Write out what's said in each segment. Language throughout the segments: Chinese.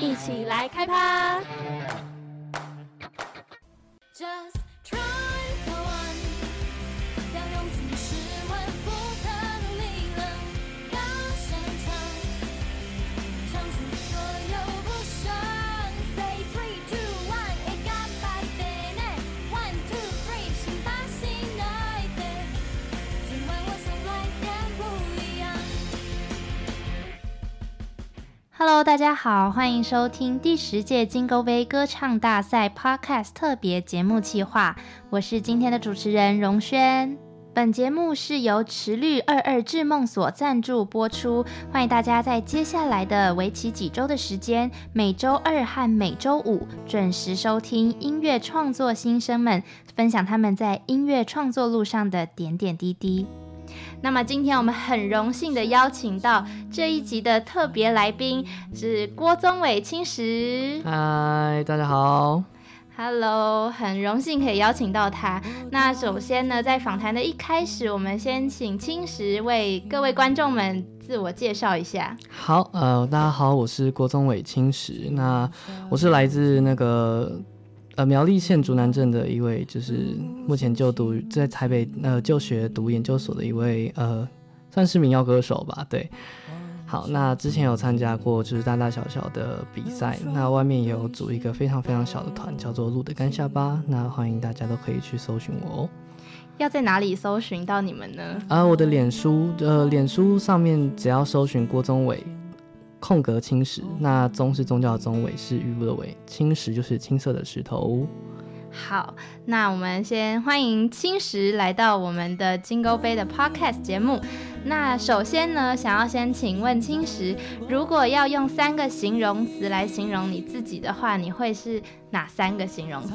一起来开趴。Hello，大家好，欢迎收听第十届金钩杯歌唱大赛 Podcast 特别节目企划，我是今天的主持人荣轩。本节目是由池绿二二智梦所赞助播出，欢迎大家在接下来的为期几周的时间，每周二和每周五准时收听音乐创作新生们分享他们在音乐创作路上的点点滴滴。那么今天我们很荣幸的邀请到这一集的特别来宾是郭宗伟青石。嗨，大家好。Hello，很荣幸可以邀请到他。那首先呢，在访谈的一开始，我们先请青石为各位观众们自我介绍一下。好，呃，大家好，我是郭宗伟青石。那我是来自那个。呃，苗栗县竹南镇的一位，就是目前就读在台北呃就学读研究所的一位呃，算是民谣歌手吧。对，好，那之前有参加过就是大大小小的比赛，那外面也有组一个非常非常小的团，叫做鹿的干下巴。那欢迎大家都可以去搜寻我哦。要在哪里搜寻到你们呢？啊，我的脸书，呃，脸书上面只要搜寻郭宗伟。空格青石，那宗是宗教的宗，伟是玉部的伟，青石就是青色的石头。好，那我们先欢迎青石来到我们的金钩杯的 Podcast 节目。那首先呢，想要先请问青石，如果要用三个形容词来形容你自己的话，你会是哪三个形容词？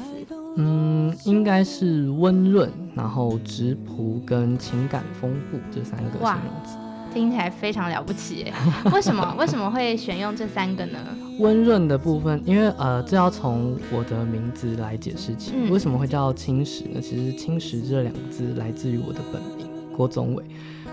嗯，应该是温润，然后直朴跟情感丰富这三个形容词。听起来非常了不起耶！为什么 为什么会选用这三个呢？温润的部分，因为呃，这要从我的名字来解释起。为什么会叫青石呢？其实青石这两个字来自于我的本名郭宗伟。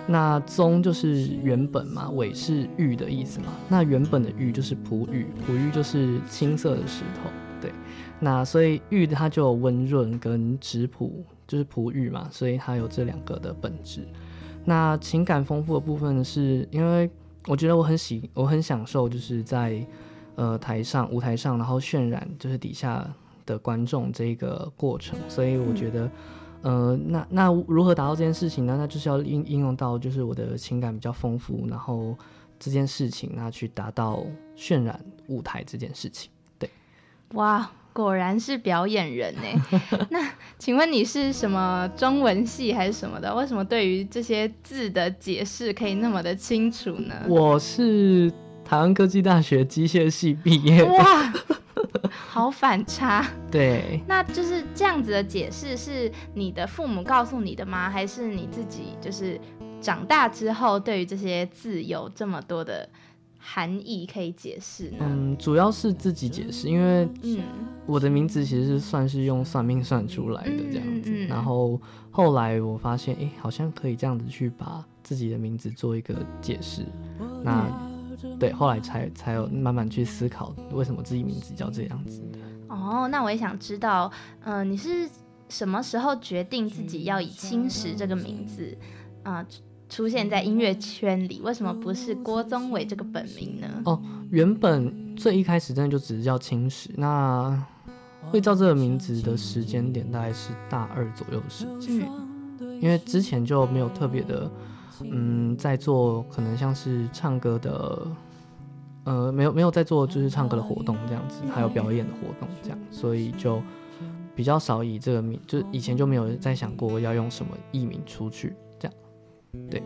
那宗就是原本嘛，伟是玉的意思嘛。那原本的玉就是璞玉，璞玉就是青色的石头。对，那所以玉它就有温润跟质朴，就是璞玉嘛，所以它有这两个的本质。那情感丰富的部分是因为我觉得我很喜，我很享受，就是在呃台上舞台上，然后渲染就是底下的观众这个过程，所以我觉得，呃，那那如何达到这件事情呢？那就是要应应用到就是我的情感比较丰富，然后这件事情那去达到渲染舞台这件事情。对，哇。果然是表演人呢。那请问你是什么中文系还是什么的？为什么对于这些字的解释可以那么的清楚呢？我是台湾科技大学机械系毕业。哇，好反差。对，那就是这样子的解释是你的父母告诉你的吗？还是你自己就是长大之后对于这些字有这么多的？含义可以解释呢？嗯，主要是自己解释，因为嗯，我的名字其实是算是用算命算出来的这样子，然后后来我发现，哎，好像可以这样子去把自己的名字做一个解释，那对，后来才才有慢慢去思考为什么自己名字叫这样子的。哦，那我也想知道，嗯，你是什么时候决定自己要以青石这个名字啊？出现在音乐圈里，为什么不是郭宗伟这个本名呢？哦，原本最一开始真的就只是叫青石，那会叫这个名字的时间点大概是大二左右的时间，因为之前就没有特别的，嗯，在做可能像是唱歌的，呃，没有没有在做就是唱歌的活动这样子，还有表演的活动这样，所以就比较少以这个名，就以前就没有在想过要用什么艺名出去。对，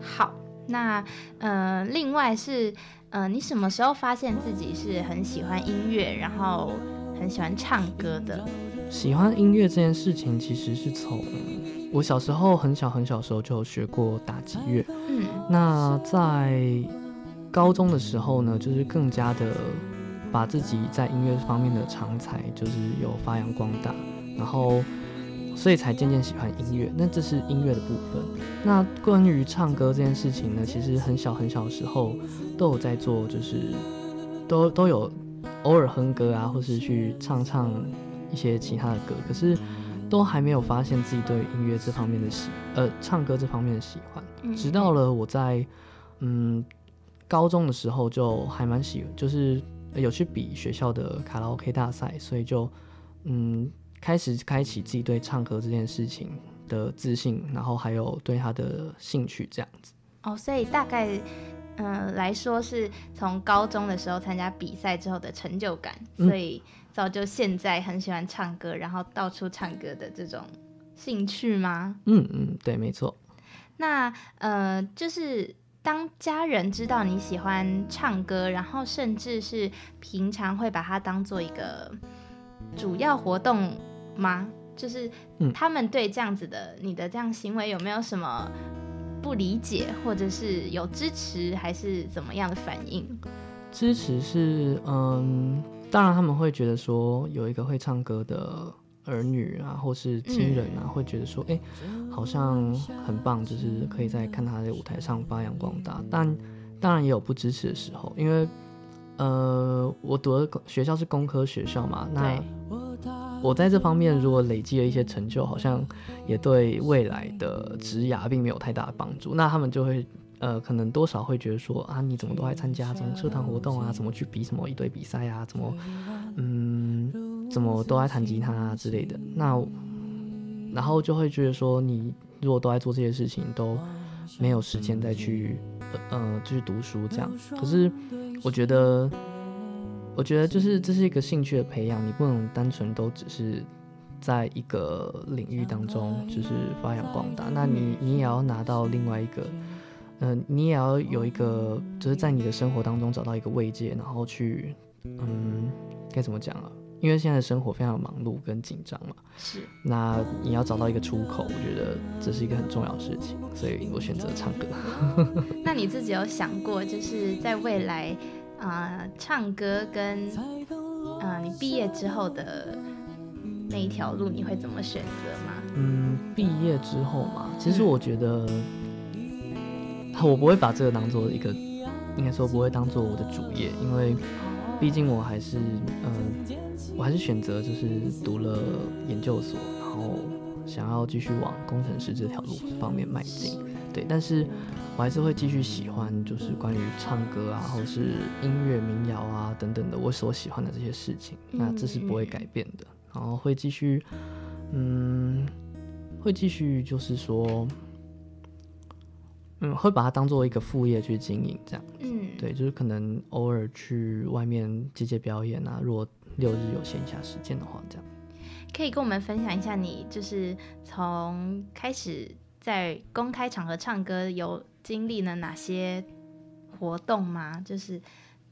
好，那呃，另外是呃，你什么时候发现自己是很喜欢音乐，然后很喜欢唱歌的？喜欢音乐这件事情，其实是从我小时候很小很小时候就学过打击乐。嗯，那在高中的时候呢，就是更加的把自己在音乐方面的长才就是有发扬光大，然后。所以才渐渐喜欢音乐，那这是音乐的部分。那关于唱歌这件事情呢，其实很小很小的时候都有在做，就是都都有偶尔哼歌啊，或是去唱唱一些其他的歌，可是都还没有发现自己对音乐这方面的喜，呃，唱歌这方面的喜欢。直到了我在嗯高中的时候，就还蛮喜，就是有去比学校的卡拉 OK 大赛，所以就嗯开始开启自己对唱歌这件事情的自信，然后还有对他的兴趣这样子。哦，所以大概。嗯，来说是从高中的时候参加比赛之后的成就感，所以造就现在很喜欢唱歌，然后到处唱歌的这种兴趣吗？嗯嗯，对，没错。那呃，就是当家人知道你喜欢唱歌，然后甚至是平常会把它当做一个主要活动吗？就是他们对这样子的你的这样行为有没有什么？不理解，或者是有支持，还是怎么样的反应？支持是，嗯，当然他们会觉得说，有一个会唱歌的儿女啊，或是亲人啊，会觉得说，哎，好像很棒，就是可以在看他在舞台上发扬光大。但当然也有不支持的时候，因为，呃，我读的学校是工科学校嘛，那。我在这方面如果累积了一些成就，好像也对未来的职涯并没有太大的帮助。那他们就会，呃，可能多少会觉得说啊，你怎么都爱参加这种社团活动啊？怎么去比什么一堆比赛啊？怎么，嗯，怎么都爱弹吉他啊之类的？那，然后就会觉得说，你如果都爱做这些事情，都没有时间再去，呃，继续读书这样。可是我觉得。我觉得就是这是一个兴趣的培养，你不能单纯都只是在一个领域当中就是发扬光大，那你你也要拿到另外一个，嗯，你也要有一个就是在你的生活当中找到一个慰藉，然后去，嗯，该怎么讲啊？因为现在的生活非常忙碌跟紧张嘛，是，那你要找到一个出口，我觉得这是一个很重要的事情，所以我选择唱歌。那你自己有想过，就是在未来？啊，唱歌跟啊，你毕业之后的那一条路，你会怎么选择吗？嗯，毕业之后嘛，其实我觉得我不会把这个当做一个，应该说不会当做我的主业，因为毕竟我还是，嗯，我还是选择就是读了研究所，然后想要继续往工程师这条路方面迈进。对，但是我还是会继续喜欢，就是关于唱歌啊，或是音乐民谣啊等等的，我所喜欢的这些事情，那这是不会改变的。然后会继续，嗯，会继续，就是说，嗯，会把它当做一个副业去经营，这样。嗯，对，就是可能偶尔去外面接接表演啊，如果六日有闲暇时间的话，这样。可以跟我们分享一下，你就是从开始。在公开场合唱歌有经历了哪些活动吗？就是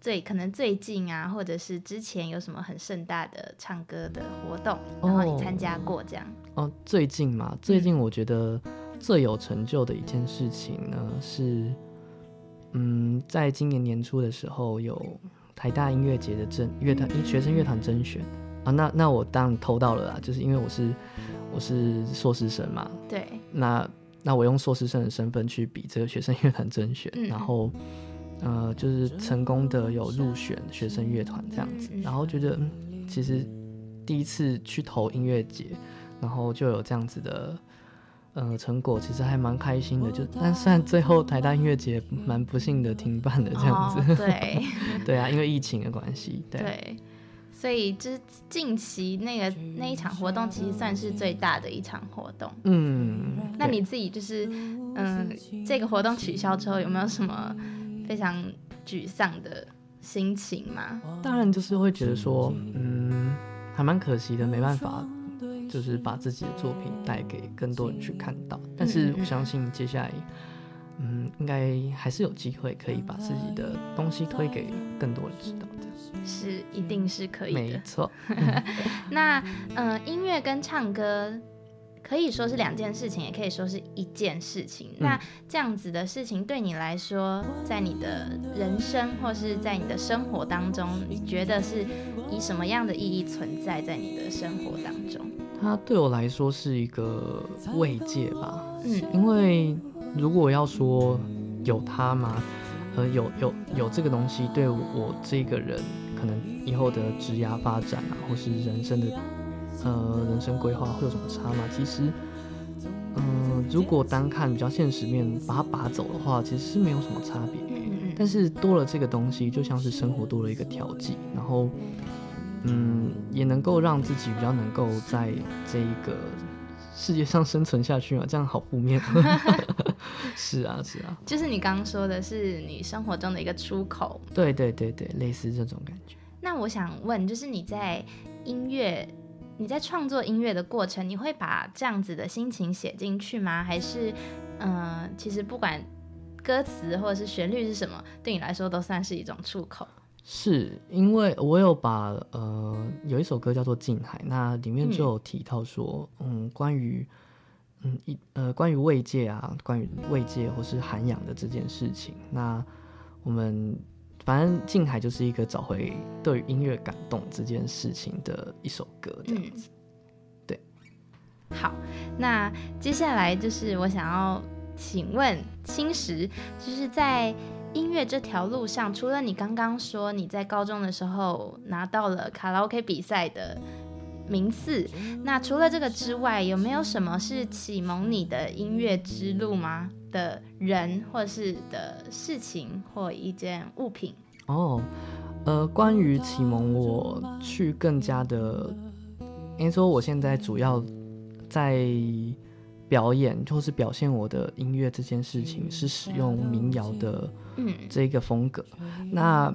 最可能最近啊，或者是之前有什么很盛大的唱歌的活动，然后你参加过这样？哦，最近嘛，最近我觉得最有成就的一件事情呢是，嗯，在今年年初的时候有台大音乐节的甄乐团学生乐团甄选。啊，那那我当然偷到了啦，就是因为我是我是硕士生嘛，对，那。那我用硕士生的身份去比这个学生乐团甄选，然后，呃，就是成功的有入选学生乐团这样子，然后觉得其实第一次去投音乐节，然后就有这样子的呃成果，其实还蛮开心的。就但虽然最后台大音乐节蛮不幸的停办的这样子，对，对啊，因为疫情的关系，对。所以，就是近期那个那一场活动，其实算是最大的一场活动。嗯，那你自己就是，嗯，这个活动取消之后，有没有什么非常沮丧的心情吗？当然，就是会觉得说，嗯，还蛮可惜的，没办法，就是把自己的作品带给更多人去看到。但是，我相信接下来，嗯，应该还是有机会可以把自己的东西推给更多人知道。是，一定是可以的。没错。那，嗯，音乐跟唱歌可以说是两件事情，也可以说是一件事情。那这样子的事情对你来说，在你的人生或是在你的生活当中，你觉得是以什么样的意义存在在你的生活当中？它对我来说是一个慰藉吧。嗯，因为如果要说有它吗？呃，有有有这个东西对我这个人可能以后的职涯发展啊，或是人生的呃人生规划会有什么差吗？其实，嗯，如果单看比较现实面，把它拔走的话，其实是没有什么差别。但是多了这个东西，就像是生活多了一个调剂，然后，嗯，也能够让自己比较能够在这一个。世界上生存下去嘛？这样好负面。是啊，是啊，就是你刚刚说的，是你生活中的一个出口。对对对对，类似这种感觉。那我想问，就是你在音乐，你在创作音乐的过程，你会把这样子的心情写进去吗？还是，嗯，其实不管歌词或者是旋律是什么，对你来说都算是一种出口？是因为我有把呃有一首歌叫做《近海》，那里面就有提到说，嗯，关于嗯一呃关于慰藉啊，关于慰藉或是涵养的这件事情。那我们反正《近海》就是一个找回对于音乐感动这件事情的一首歌，这样子。对，好，那接下来就是我想要请问青石，就是在。音乐这条路上，除了你刚刚说你在高中的时候拿到了卡拉 OK 比赛的名次，那除了这个之外，有没有什么是启蒙你的音乐之路吗？的人，或是的事情，或一件物品？哦，呃，关于启蒙我去更加的，应该说我现在主要在。表演或是表现我的音乐这件事情是使用民谣的这个风格。那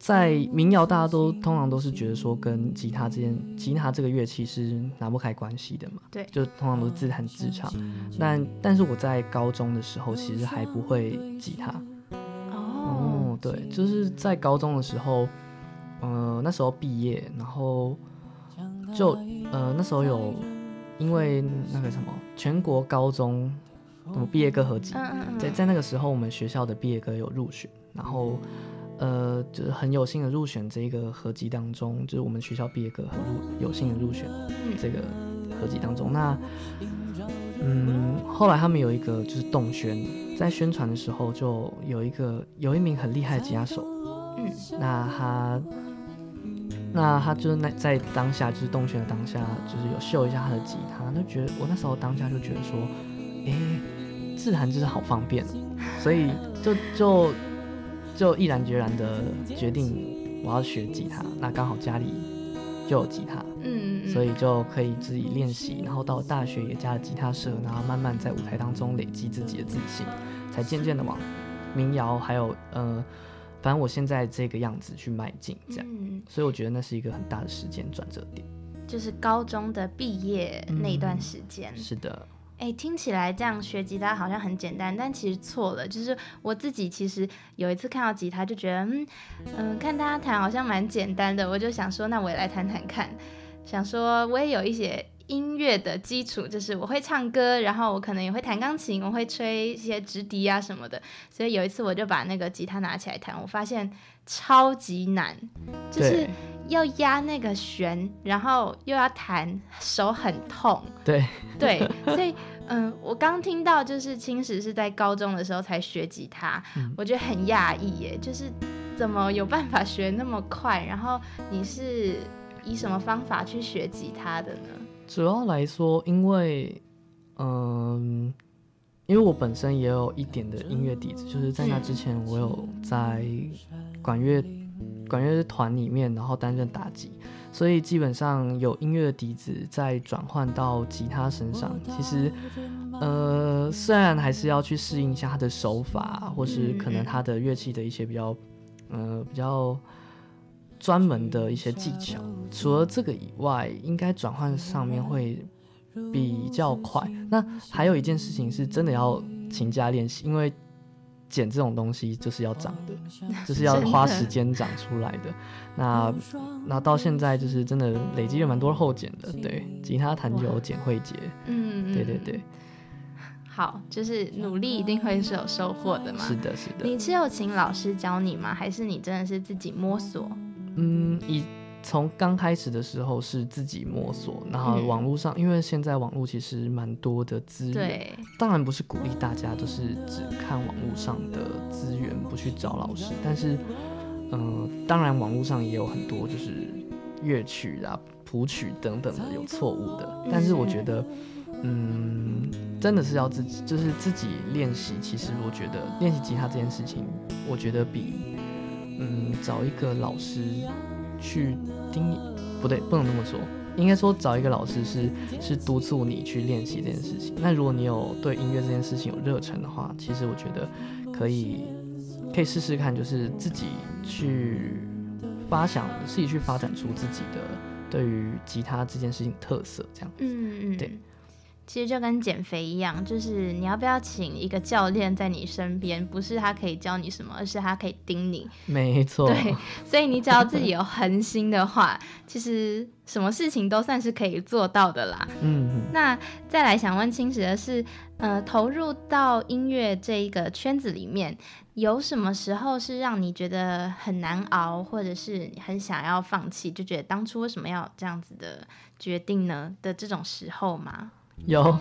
在民谣，大家都通常都是觉得说跟吉他之间，吉他这个乐器是拿不开关系的嘛？对，就通常都是自弹自唱。但但是我在高中的时候，其实还不会吉他。哦，对，就是在高中的时候，呃，那时候毕业，然后就呃那时候有。因为那个什么全国高中毕业歌合集，在在那个时候，我们学校的毕业歌有入选，然后呃，就是很有幸的入选这个合集当中，就是我们学校毕业歌很入有幸的入选这个合集当中。那嗯，后来他们有一个就是动宣，在宣传的时候就有一个有一名很厉害的吉他手，嗯，那他。那他就是那在当下，就是动选的当下，就是有秀一下他的吉他，就觉得我那时候当下就觉得说，哎，自弹就是好方便，所以就就就毅然决然的决定我要学吉他。那刚好家里就有吉他，嗯，所以就可以自己练习。然后到大学也加了吉他社，然后慢慢在舞台当中累积自己的自信，才渐渐的往民谣还有呃。反正我现在这个样子去迈进，这样，所以我觉得那是一个很大的时间转折点，就是高中的毕业那段时间。是的，哎，听起来这样学吉他好像很简单，但其实错了。就是我自己其实有一次看到吉他，就觉得，嗯嗯，看大家弹好像蛮简单的，我就想说，那我也来弹弹看，想说我也有一些。音乐的基础就是我会唱歌，然后我可能也会弹钢琴，我会吹一些直笛啊什么的。所以有一次我就把那个吉他拿起来弹，我发现超级难，就是要压那个弦，然后又要弹，手很痛。对对，所以嗯，我刚听到就是青石是在高中的时候才学吉他，我觉得很讶异耶，就是怎么有办法学那么快？然后你是以什么方法去学吉他的呢？主要来说，因为，嗯，因为我本身也有一点的音乐底子，就是在那之前，我有在管乐管乐团里面，然后担任打击，所以基本上有音乐的底子，在转换到吉他身上，其实，呃，虽然还是要去适应一下他的手法，或是可能他的乐器的一些比较，呃，比较。专门的一些技巧，除了这个以外，应该转换上面会比较快。那还有一件事情是真的要勤加练习，因为剪这种东西就是要长的，就是要花时间长出来的。那那到现在就是真的累积了蛮多后剪的。对，吉他弹久剪会结。嗯，对对对。好，就是努力一定会是有收获的嘛。是的，是的。你是有请老师教你吗？还是你真的是自己摸索？嗯，以从刚开始的时候是自己摸索，然后网络上，因为现在网络其实蛮多的资源，对，当然不是鼓励大家就是只看网络上的资源，不去找老师，但是，嗯，当然网络上也有很多就是乐曲啊、谱曲等等的有错误的，但是我觉得，嗯，真的是要自己就是自己练习。其实我觉得练习吉他这件事情，我觉得比嗯找一个老师。去盯你，不对，不能这么说，应该说找一个老师是是督促你去练习这件事情。那如果你有对音乐这件事情有热忱的话，其实我觉得可以可以试试看，就是自己去发想，自己去发展出自己的对于吉他这件事情特色，这样。嗯嗯，对。其实就跟减肥一样，就是你要不要请一个教练在你身边，不是他可以教你什么，而是他可以盯你。没错。对，所以你只要自己有恒心的话，其实什么事情都算是可以做到的啦。嗯。那再来想问青石的是，呃，投入到音乐这一个圈子里面，有什么时候是让你觉得很难熬，或者是很想要放弃，就觉得当初为什么要这样子的决定呢？的这种时候吗？有，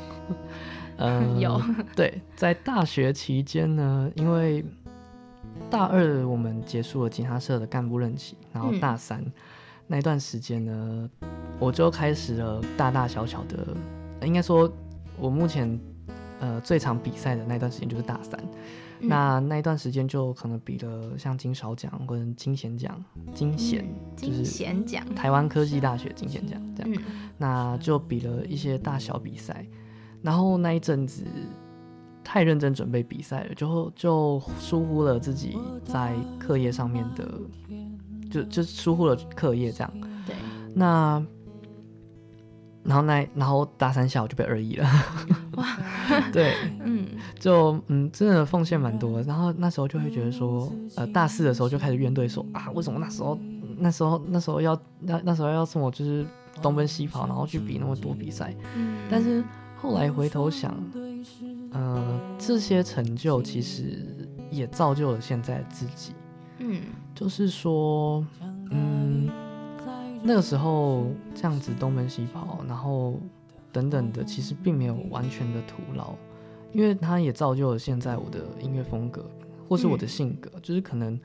嗯，有。对，在大学期间呢，因为大二我们结束了吉他社的干部任期，然后大三那段时间呢，我就开始了大大小小的，应该说，我目前呃最常比赛的那段时间就是大三。那那一段时间就可能比了像金勺奖跟金贤奖，金贤就是贤奖，台湾科技大学金贤奖这样，那就比了一些大小比赛，然后那一阵子太认真准备比赛了，就就疏忽了自己在课业上面的，就就疏忽了课业这样。对，那。然后那，然后大三下我就被二一了，哇，对，嗯，就嗯，真的奉献蛮多。然后那时候就会觉得说，呃，大四的时候就开始怨对说啊，为什么那时候，那时候，那时候要那那时候要送我就是东奔西跑，然后去比那么多比赛。嗯，但是后来回头想，呃，这些成就其实也造就了现在的自己。嗯，就是说，嗯。那个时候这样子东奔西跑，然后等等的，其实并没有完全的徒劳，因为它也造就了现在我的音乐风格，或是我的性格，就是可能，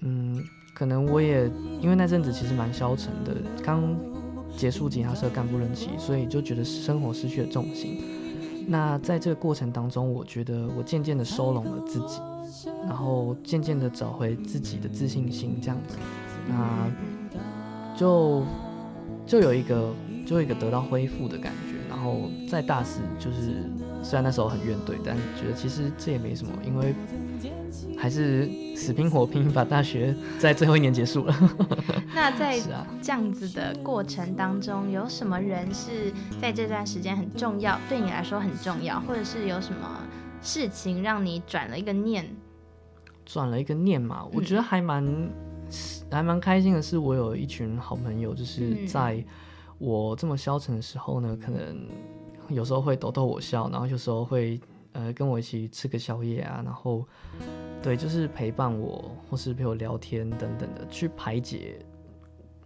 嗯，可能我也因为那阵子其实蛮消沉的，刚结束吉他社干部任期，所以就觉得生活失去了重心。那在这个过程当中，我觉得我渐渐的收拢了自己，然后渐渐的找回自己的自信心，这样子，那。就就有一个就一个得到恢复的感觉，然后在大四就是虽然那时候很怨怼，但觉得其实这也没什么，因为还是死拼活拼把大学在最后一年结束了。那在 这样子的过程当中，有什么人是在这段时间很重要，对你来说很重要，或者是有什么事情让你转了一个念？转了一个念嘛，我觉得还蛮。还蛮开心的是，我有一群好朋友，就是在我这么消沉的时候呢，可能有时候会逗逗我笑，然后有时候会呃跟我一起吃个宵夜啊，然后对，就是陪伴我或是陪我聊天等等的，去排解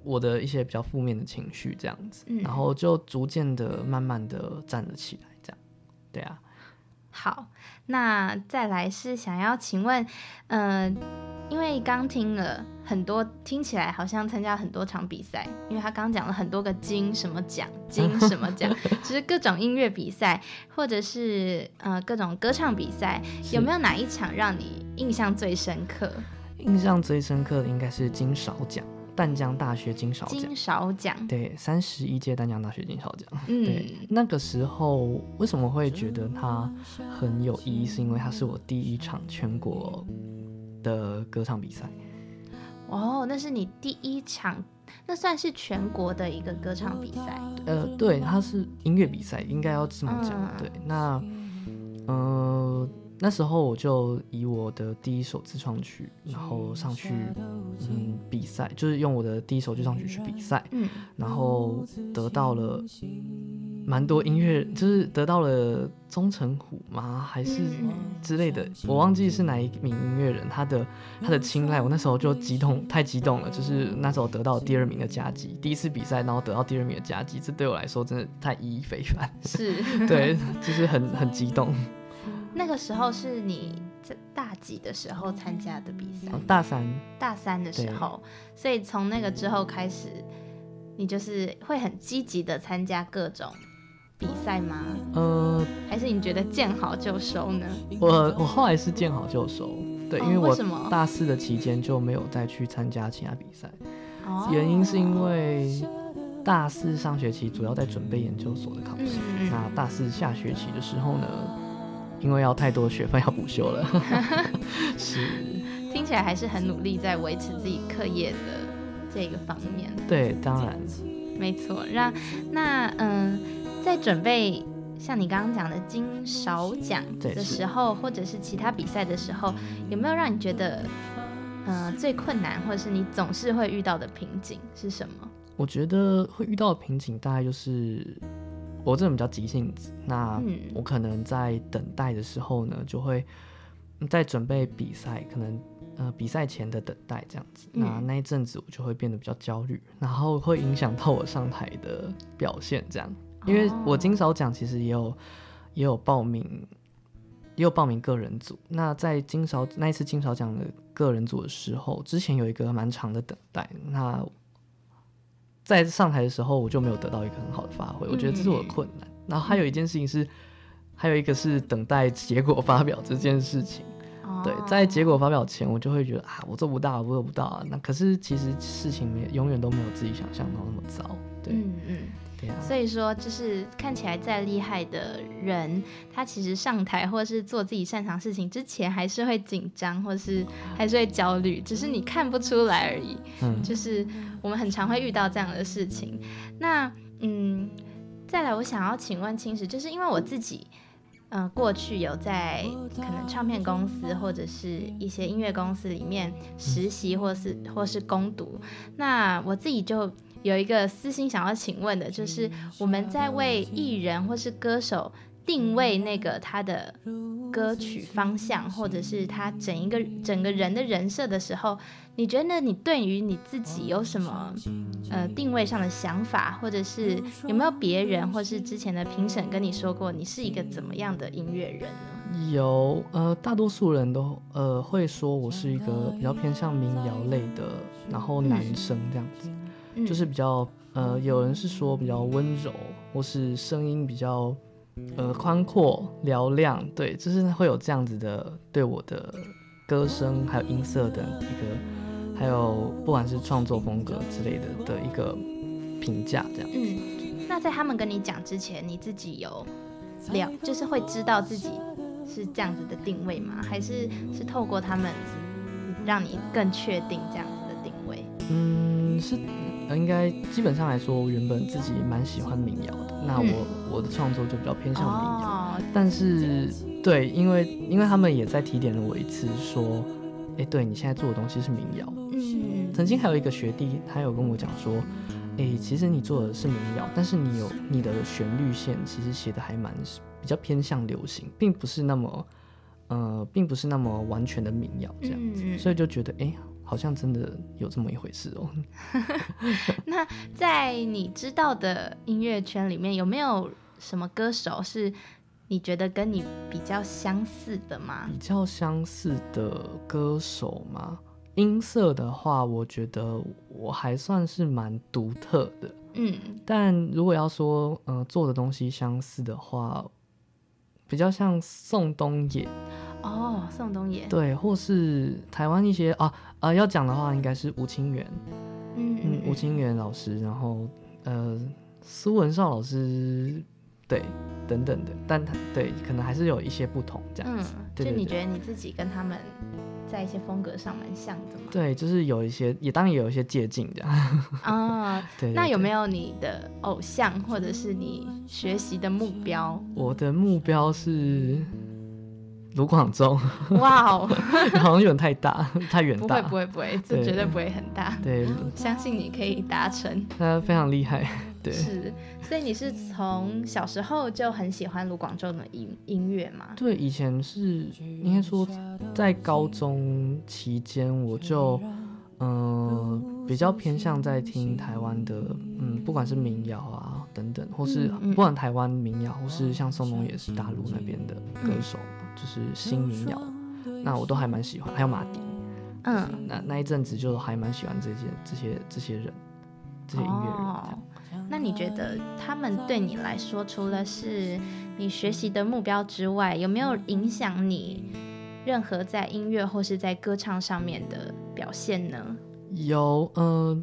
我的一些比较负面的情绪，这样子，然后就逐渐的、慢慢的站了起来，这样，对啊。好，那再来是想要请问，嗯。因为刚听了很多，听起来好像参加很多场比赛。因为他刚讲了很多个金什么奖，金什么奖，就是各种音乐比赛，或者是呃各种歌唱比赛。有没有哪一场让你印象最深刻？印象最深刻的应该是金勺奖，淡江大学金勺奖。金勺奖，对，三十一届淡江大学金勺奖。嗯，对，那个时候为什么会觉得它很有意义？是因为它是我第一场全国。的歌唱比赛，哦，那是你第一场，那算是全国的一个歌唱比赛。呃，对，它是音乐比赛，应该要这么讲。对，那，呃，那时候我就以我的第一首自创曲，然后上去，嗯，比赛，就是用我的第一首自创曲去比赛，嗯，然后得到了蛮多音乐，就是得到了钟成虎吗？还是之类的？我忘记是哪一名音乐人，他的他的青睐，我那时候就激动，太激动了。就是那时候得到第二名的佳绩，第一次比赛，然后得到第二名的佳绩，这对我来说真的太意义非凡。是，对，就是很很激动。那个时候是你在大几的时候参加的比赛？大三，大三的时候。所以从那个之后开始，你就是会很积极的参加各种。比赛吗？呃，还是你觉得见好就收呢？我我后来是见好就收，对，因为我大四的期间就没有再去参加其他比赛。哦，原因是因为大四上学期主要在准备研究所的考试，那大四下学期的时候呢，因为要太多学分要补修了，是。听起来还是很努力在维持自己课业的这个方面。对，当然，没错。让那嗯。在准备像你刚刚讲的金勺奖的时候，或者是其他比赛的时候，有没有让你觉得，呃，最困难，或者是你总是会遇到的瓶颈是什么？我觉得会遇到的瓶颈大概就是我这种比较急性子，那我可能在等待的时候呢，就会在准备比赛，可能呃比赛前的等待这样子，那那一阵子我就会变得比较焦虑，然后会影响到我上台的表现这样。因为我金勺奖其实也有也有报名，也有报名个人组。那在金勺那一次金勺奖的个人组的时候，之前有一个蛮长的等待。那在上台的时候，我就没有得到一个很好的发挥，我觉得这是我的困难。然后还有一件事情是，还有一个是等待结果发表这件事情。对，在结果发表前，我就会觉得啊，我做不到，我做不到啊。那可是其实事情没永远都没有自己想象中那么糟。对，嗯嗯。所以说，就是看起来再厉害的人，他其实上台或者是做自己擅长事情之前，还是会紧张，或是还是会焦虑，只是你看不出来而已。嗯，就是我们很常会遇到这样的事情。那嗯，再来，我想要请问青石，就是因为我自己，嗯，过去有在可能唱片公司或者是一些音乐公司里面实习，或是或是攻读，那我自己就。有一个私心想要请问的，就是我们在为艺人或是歌手定位那个他的歌曲方向，或者是他整一个整个人的人设的时候，你觉得你对于你自己有什么呃定位上的想法，或者是有没有别人或是之前的评审跟你说过你是一个怎么样的音乐人呢？有，呃，大多数人都呃会说我是一个比较偏向民谣类的，然后男生这样子。就是比较呃，有人是说比较温柔，或是声音比较呃宽阔嘹亮，对，就是会有这样子的对我的歌声还有音色的一个，还有不管是创作风格之类的的一个评价这样。嗯，那在他们跟你讲之前，你自己有了，就是会知道自己是这样子的定位吗？还是是透过他们让你更确定这样子的定位？嗯，是。应该基本上来说，我原本自己蛮喜欢民谣的。那我我的创作就比较偏向民谣。但是，对，因为因为他们也在提点了我一次，说，哎，对你现在做的东西是民谣。嗯。曾经还有一个学弟，他有跟我讲说，哎，其实你做的是民谣，但是你有你的旋律线，其实写的还蛮比较偏向流行，并不是那么，呃，并不是那么完全的民谣这样子。所以就觉得，哎。好像真的有这么一回事哦。那在你知道的音乐圈里面，有没有什么歌手是你觉得跟你比较相似的吗？比较相似的歌手吗？音色的话，我觉得我还算是蛮独特的。嗯，但如果要说呃做的东西相似的话，比较像宋冬野。哦，宋冬野对，或是台湾一些啊啊，要讲的话应该是吴清源，嗯嗯，吴清源老师，然后呃苏文少老师，对，等等的，但他对可能还是有一些不同这样子。就你觉得你自己跟他们在一些风格上蛮像的吗？对，就是有一些，也当然也有一些借鉴这样。啊，对。那有没有你的偶像，或者是你学习的目标？我的目标是。卢广仲。哇哦，好像有点太大，太远大。不会不会不会，这绝对不会很大。对，相信你可以达成。他非常厉害。对，是。所以你是从小时候就很喜欢卢广仲的音音乐吗？对，以前是应该说在高中期间我就。嗯，比较偏向在听台湾的，嗯，不管是民谣啊等等，或是不管台湾民谣，或是像宋冬野是大陆那边的歌手，就是新民谣，那我都还蛮喜欢。还有马迪，嗯，那那一阵子就还蛮喜欢这些这些这些人，这些音乐人。那你觉得他们对你来说，除了是你学习的目标之外，有没有影响你？任何在音乐或是在歌唱上面的表现呢？有，呃，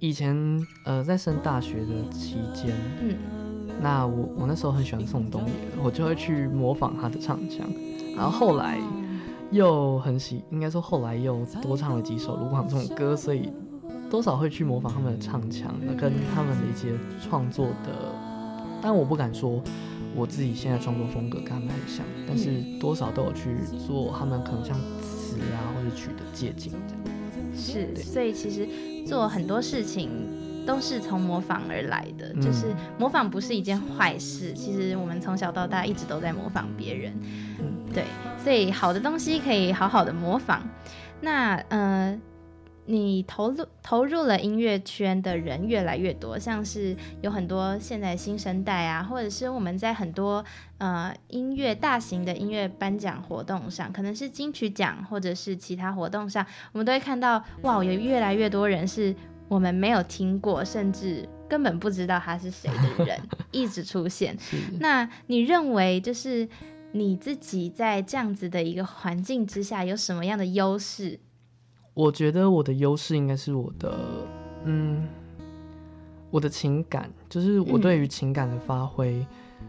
以前呃在升大学的期间，嗯，那我我那时候很喜欢宋冬野，我就会去模仿他的唱腔，然后后来又很喜，应该说后来又多唱了几首卢广仲的歌，所以多少会去模仿他们的唱腔，跟他们的一些创作的，但我不敢说。我自己现在创作风格跟他们很像，但是多少都有去做他们可能像词啊或者曲的借鉴这样。是，所以其实做很多事情都是从模仿而来的，就是模仿不是一件坏事。其实我们从小到大一直都在模仿别人，对，所以好的东西可以好好的模仿。那呃。你投入投入了音乐圈的人越来越多，像是有很多现在新生代啊，或者是我们在很多呃音乐大型的音乐颁奖活动上，可能是金曲奖或者是其他活动上，我们都会看到哇，有越来越多人是我们没有听过，甚至根本不知道他是谁的人 一直出现。那你认为就是你自己在这样子的一个环境之下有什么样的优势？我觉得我的优势应该是我的，嗯，我的情感，就是我对于情感的发挥，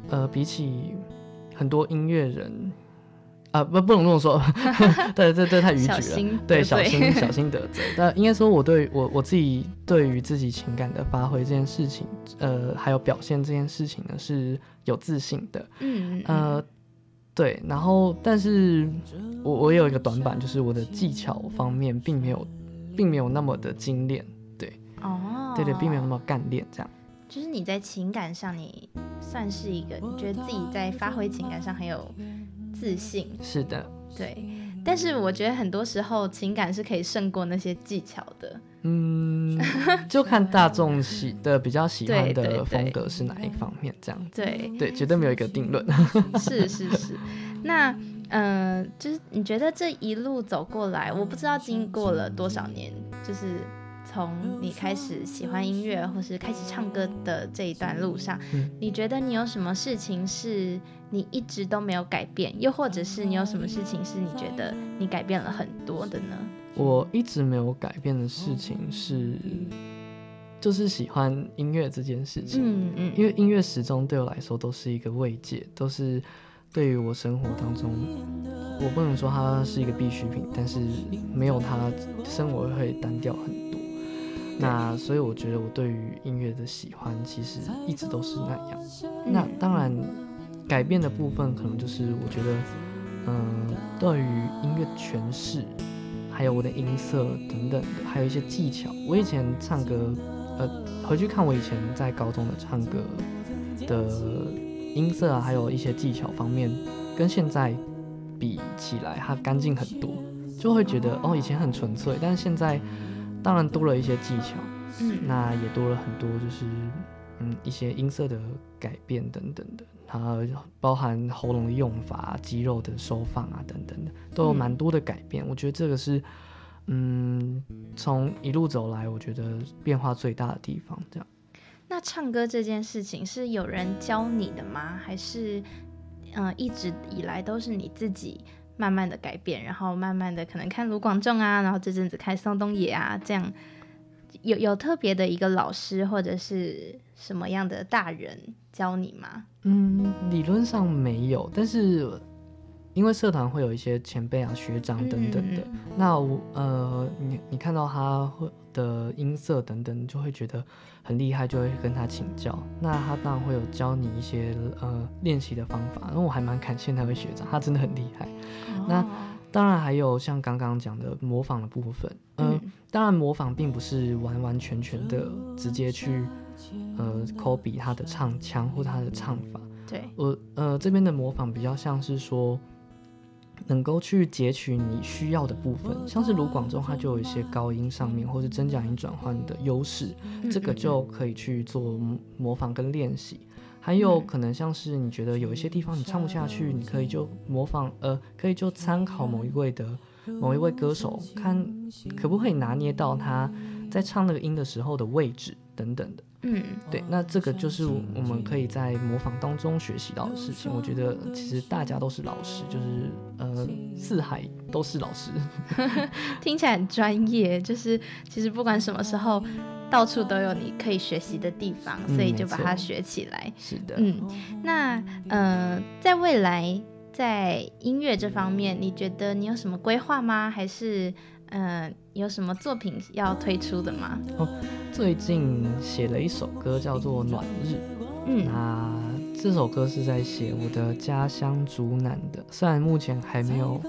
呃，比起很多音乐人，啊，不，不能这么说，对，对，对，太逾矩了，对，小心，小心得罪。但应该说，我对我我自己对于自己情感的发挥这件事情，呃，还有表现这件事情呢，是有自信的，嗯，呃。对，然后，但是我我有一个短板，就是我的技巧方面并没有，并没有那么的精炼，对，哦，对对，并没有那么干练，这样。就是你在情感上，你算是一个，你觉得自己在发挥情感上很有自信。是的，对。但是我觉得很多时候情感是可以胜过那些技巧的。嗯，就看大众喜的比较喜欢的风格是哪一方面，这样。对对，绝对没有一个定论。是是是。那嗯，就是你觉得这一路走过来，我不知道经过了多少年，就是从你开始喜欢音乐或是开始唱歌的这一段路上，你觉得你有什么事情是你一直都没有改变，又或者是你有什么事情是你觉得你改变了很多的呢？我一直没有改变的事情是，就是喜欢音乐这件事情。嗯嗯，因为音乐始终对我来说都是一个慰藉，都是对于我生活当中，我不能说它是一个必需品，但是没有它，生活会单调很多。那所以我觉得我对于音乐的喜欢其实一直都是那样。那当然，改变的部分可能就是我觉得，嗯，对于音乐诠释。还有我的音色等等的，还有一些技巧。我以前唱歌，呃，回去看我以前在高中的唱歌的音色啊，还有一些技巧方面，跟现在比起来，它干净很多，就会觉得哦，以前很纯粹，但是现在当然多了一些技巧，嗯，那也多了很多，就是嗯一些音色的改变等等的。它包含喉咙的用法、肌肉的收放啊，等等的，都有蛮多的改变。我觉得这个是，嗯，从一路走来，我觉得变化最大的地方。这样。那唱歌这件事情是有人教你的吗？还是，嗯，一直以来都是你自己慢慢的改变，然后慢慢的可能看卢广仲啊，然后这阵子看宋冬野啊，这样。有有特别的一个老师或者是什么样的大人教你吗？嗯，理论上没有，但是因为社团会有一些前辈啊、学长等等的，那我呃，你你看到他会的音色等等，就会觉得很厉害，就会跟他请教。那他当然会有教你一些呃练习的方法。那我还蛮感谢那位学长，他真的很厉害。那当然还有像刚刚讲的模仿的部分，嗯，当然模仿并不是完完全全的直接去呃抠比他的唱腔或他的唱法。对我呃这边的模仿比较像是说。能够去截取你需要的部分，像是卢广仲，他就有一些高音上面或是真假音转换的优势，这个就可以去做模仿跟练习。还有可能像是你觉得有一些地方你唱不下去，你可以就模仿，呃，可以就参考某一位的某一位歌手，看可不可以拿捏到他在唱那个音的时候的位置等等的。嗯，对，那这个就是我们可以在模仿当中学习到的事情。我觉得其实大家都是老师，就是呃，四海都是老师，听起来很专业。就是其实不管什么时候，到处都有你可以学习的地方，所以就把它学起来。是的，嗯，那呃，在未来在音乐这方面，你觉得你有什么规划吗？还是？嗯，有什么作品要推出的吗？哦，最近写了一首歌，叫做《暖日》。嗯，那这首歌是在写我的家乡竹南的。虽然目前还没有，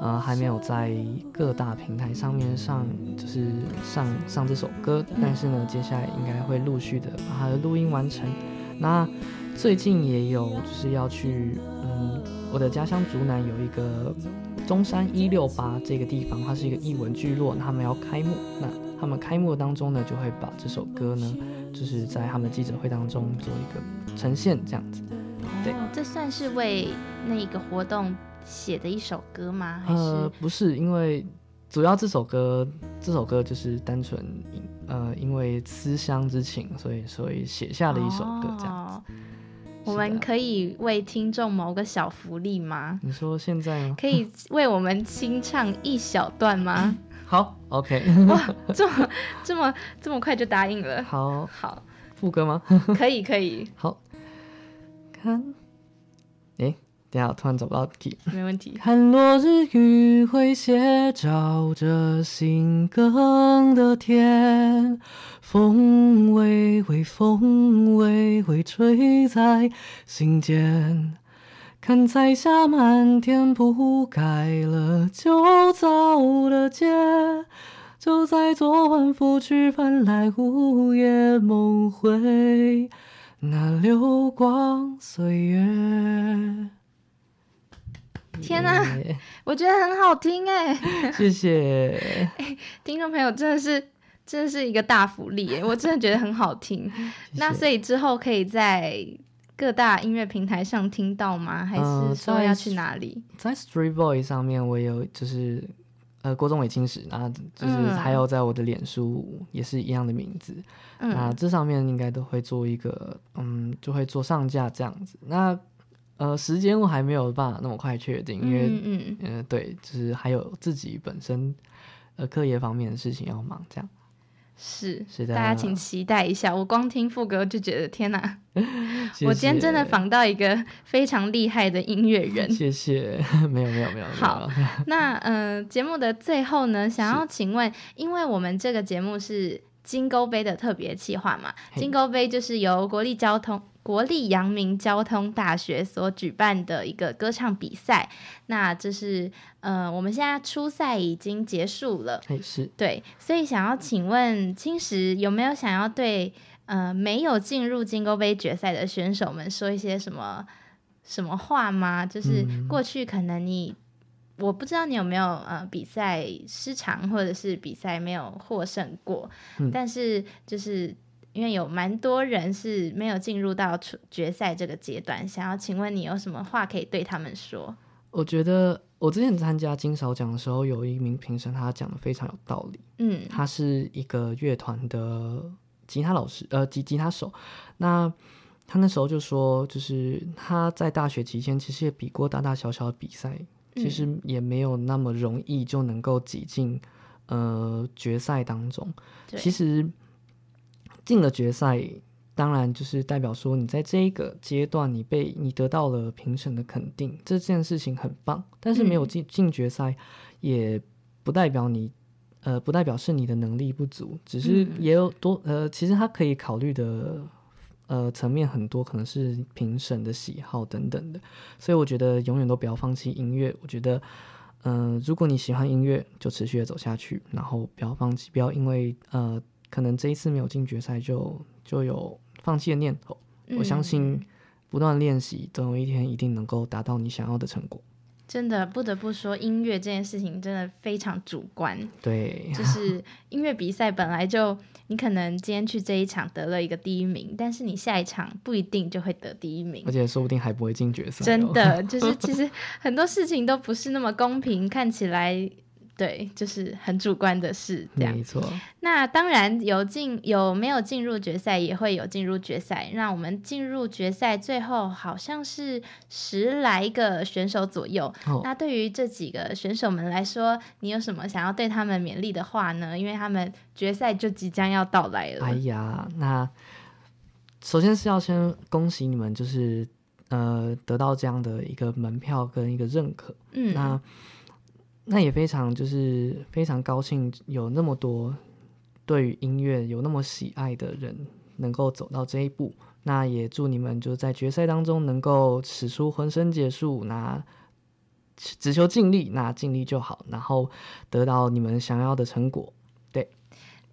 呃，还没有在各大平台上面上，就是上上这首歌，但是呢，接下来应该会陆续的把它的录音完成。那最近也有就是要去，嗯，我的家乡竹南有一个。中山一六八这个地方，它是一个艺文聚落，他们要开幕。那他们开幕当中呢，就会把这首歌呢，就是在他们记者会当中做一个呈现，这样子。对，这算是为那个活动写的一首歌吗？呃，不是，因为主要这首歌，这首歌就是单纯呃，因为思乡之情，所以所以写下的一首歌，这样子。我们可以为听众谋个小福利吗？你说现在吗？可以为我们清唱一小段吗？好，OK。哇，这么这么这么快就答应了？好，好，副歌吗？可以，可以。好，看，哎。等下，突然找不到 key，。没问题。看落日余晖斜照着新更的天，风微微，风微微吹在心间。看彩霞满天铺盖了旧造的街，就在昨晚拂去翻来午夜梦回那流光岁月。天呐，我觉得很好听哎！谢谢，听众朋友真的是真的是一个大福利哎！我真的觉得很好听。那所以之后可以在各大音乐平台上听到吗？还是说要去哪里？在 Street Boy 上面我有，就是呃郭宗伟青史，那就是还有在我的脸书也是一样的名字，那这上面应该都会做一个嗯，就会做上架这样子。那呃，时间我还没有办法那么快确定，因为嗯嗯对，就是还有自己本身呃课业方面的事情要忙，这样是是的，大家请期待一下。我光听副歌就觉得天哪，我今天真的访到一个非常厉害的音乐人。谢谢，没有没有没有。好，那嗯，节目的最后呢，想要请问，因为我们这个节目是金钩杯的特别企划嘛，金钩杯就是由国立交通。国立阳明交通大学所举办的一个歌唱比赛，那这是呃，我们现在初赛已经结束了，是，对，所以想要请问青石有没有想要对呃没有进入金钩杯决赛的选手们说一些什么什么话吗？就是过去可能你我不知道你有没有呃比赛失常，或者是比赛没有获胜过，但是就是。因为有蛮多人是没有进入到决赛这个阶段，想要请问你有什么话可以对他们说？我觉得我之前参加金勺奖的时候，有一名评审他讲的非常有道理。嗯，他是一个乐团的吉他老师，呃，吉吉他手。那他那时候就说，就是他在大学期间其实也比过大大小小的比赛，其实也没有那么容易就能够挤进呃决赛当中。其实。进了决赛，当然就是代表说你在这一个阶段你被你得到了评审的肯定，这件事情很棒。但是没有进进决赛，也不代表你呃不代表是你的能力不足，只是也有多呃其实他可以考虑的呃层面很多，可能是评审的喜好等等的。所以我觉得永远都不要放弃音乐。我觉得嗯如果你喜欢音乐，就持续的走下去，然后不要放弃，不要因为呃可能这一次没有进决赛就就有。放弃的念头，我相信不断练习，总有一天一定能够达到你想要的成果。真的不得不说，音乐这件事情真的非常主观。对，就是 音乐比赛本来就，你可能今天去这一场得了一个第一名，但是你下一场不一定就会得第一名，而且说不定还不会进决赛。真的，就是 其实很多事情都不是那么公平，看起来。对，就是很主观的事，这样。没错。那当然有进有没有进入决赛，也会有进入决赛。那我们进入决赛，最后好像是十来个选手左右。那对于这几个选手们来说，你有什么想要对他们勉励的话呢？因为他们决赛就即将要到来了。哎呀，那首先是要先恭喜你们，就是呃得到这样的一个门票跟一个认可。嗯。那。那也非常就是非常高兴，有那么多对于音乐有那么喜爱的人能够走到这一步。那也祝你们就在决赛当中能够使出浑身解数，那只求尽力，那尽力就好，然后得到你们想要的成果。对，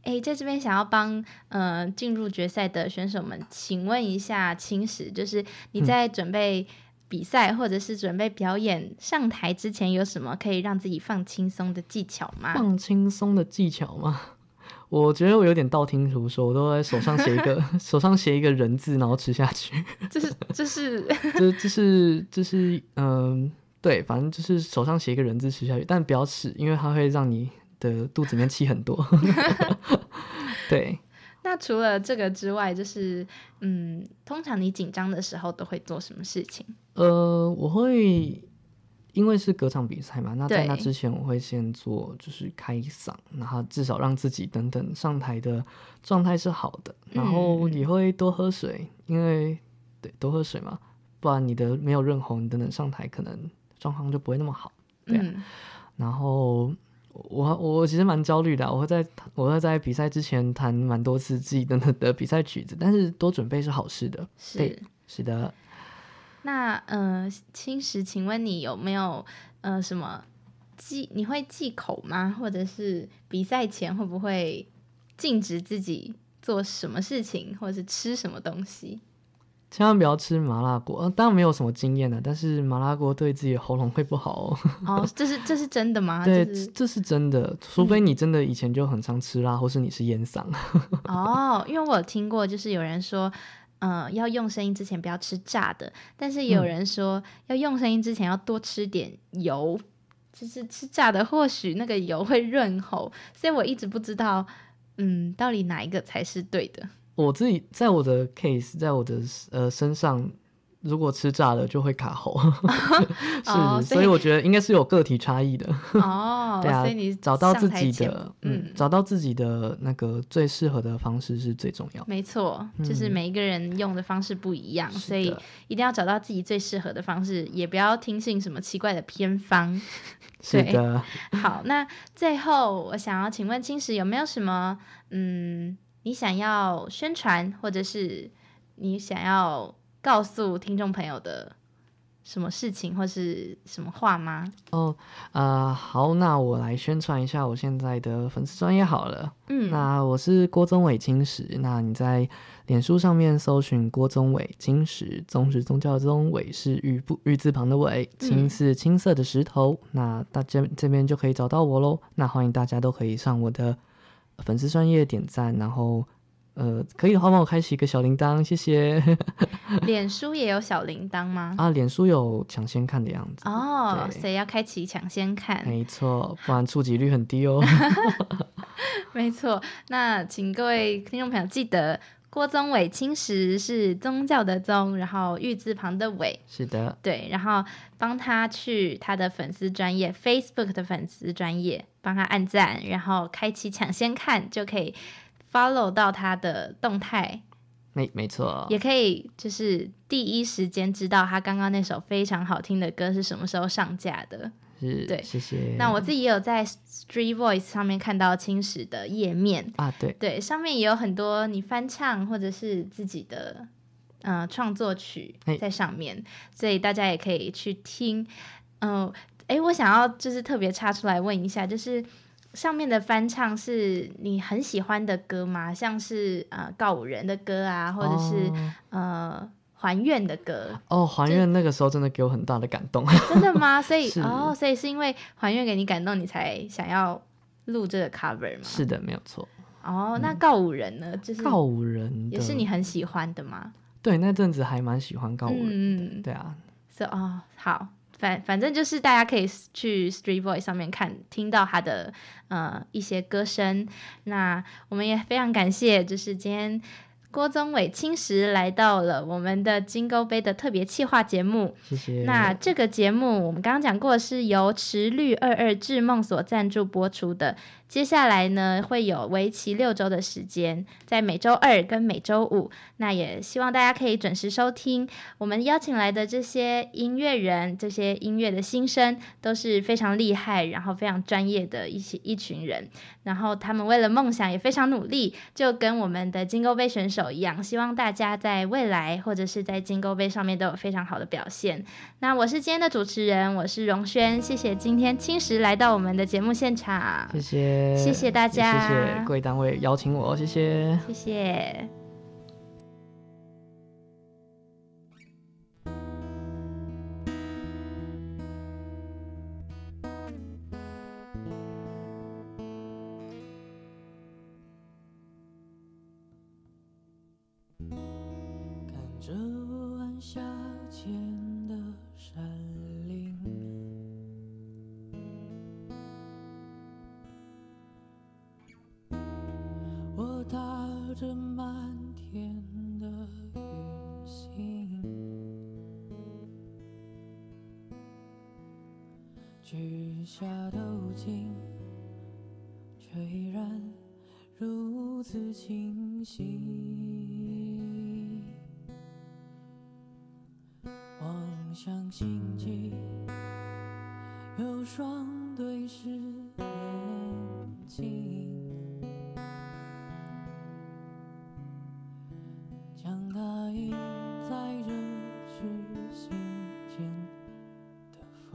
哎，在这边想要帮呃进入决赛的选手们，请问一下青石，就是你在准备。比赛或者是准备表演上台之前，有什么可以让自己放轻松的技巧吗？放轻松的技巧吗？我觉得我有点道听途说，我都在手上写一个 手上写一个人字，然后吃下去。这是这是 这这是这是嗯，对，反正就是手上写一个人字吃下去，但不要吃，因为它会让你的肚子里面气很多。对。那除了这个之外，就是嗯，通常你紧张的时候都会做什么事情？呃，我会因为是歌唱比赛嘛，那在那之前我会先做就是开嗓，然后至少让自己等等上台的状态是好的，然后也会多喝水，因为对多喝水嘛，不然你的没有润喉，你等等上台可能状况就不会那么好。对啊，然后。我我其实蛮焦虑的，我会在我会在比赛之前弹蛮多次自己的的比赛曲子，但是多准备是好事的。是是的。那呃，青石，请问你有没有呃什么忌？你会忌口吗？或者是比赛前会不会禁止自己做什么事情，或者是吃什么东西？千万不要吃麻辣锅，当然没有什么经验的，但是麻辣锅对自己的喉咙会不好哦。哦，这是这是真的吗？对，这是真的，除非你真的以前就很常吃辣，或是你是烟嗓。哦，因为我有听过，就是有人说，嗯，要用声音之前不要吃炸的，但是也有人说要用声音之前要多吃点油，就是吃炸的或许那个油会润喉，所以我一直不知道，嗯，到底哪一个才是对的。我自己在我的 case，在我的呃身上，如果吃炸了就会卡喉，是，所以我觉得应该是有个体差异的。哦，对啊，所以你找到自己的，嗯，找到自己的那个最适合的方式是最重要。没错，就是每一个人用的方式不一样，所以一定要找到自己最适合的方式，也不要听信什么奇怪的偏方。是的。好，那最后我想要请问青石有没有什么嗯？你想要宣传，或者是你想要告诉听众朋友的什么事情，或是什么话吗？哦，呃，好，那我来宣传一下我现在的粉丝专业好了。嗯，那我是郭宗伟金石，那你在脸书上面搜寻郭宗伟金石，宗是宗教的宗，伟是玉不玉字旁的伟，青是青色的石头，那大家这边就可以找到我喽。那欢迎大家都可以上我的。粉丝专业点赞，然后呃，可以的话帮我开启一个小铃铛，谢谢。脸书也有小铃铛吗？啊，脸书有抢先看的样子哦，所以要开启抢先看，没错，不然触及率很低哦。没错，那请各位听众朋友记得，郭宗伟青石是宗教的宗，然后玉字旁的伟，是的，对，然后帮他去他的粉丝专业 Facebook 的粉丝专业。帮他按赞，然后开启抢先看，就可以 follow 到他的动态。没没错，也可以就是第一时间知道他刚刚那首非常好听的歌是什么时候上架的。是，对，谢谢。那我自己也有在 Street Voice 上面看到青史的页面啊，对对，上面也有很多你翻唱或者是自己的呃创作曲在上面，所以大家也可以去听。嗯，哎，我想要就是特别插出来问一下，就是上面的翻唱是你很喜欢的歌吗？像是呃告五人的歌啊，或者是呃。还愿的歌哦，还愿那个时候真的给我很大的感动，真的吗？所以哦，所以是因为还愿给你感动，你才想要录这个 cover 吗？是的，没有错。哦，那告五人呢？就是告五人也是你很喜欢的吗？对，那阵子还蛮喜欢告五人。对啊，所以哦，好，反反正就是大家可以去 Street Voice 上面看，听到他的呃一些歌声。那我们也非常感谢，就是今天。郭宗伟青石来到了我们的金钩杯的特别企划节目，谢谢。那这个节目我们刚刚讲过，是由池绿二二智梦所赞助播出的。接下来呢，会有为期六周的时间，在每周二跟每周五。那也希望大家可以准时收听。我们邀请来的这些音乐人，这些音乐的新生都是非常厉害，然后非常专业的一些一群人。然后他们为了梦想也非常努力，就跟我们的金钩杯选手一样。希望大家在未来或者是在金钩杯上面都有非常好的表现。那我是今天的主持人，我是荣轩，谢谢今天青石来到我们的节目现场，谢谢。谢谢大家，谢谢各位单位邀请我，谢谢，谢谢。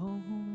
痛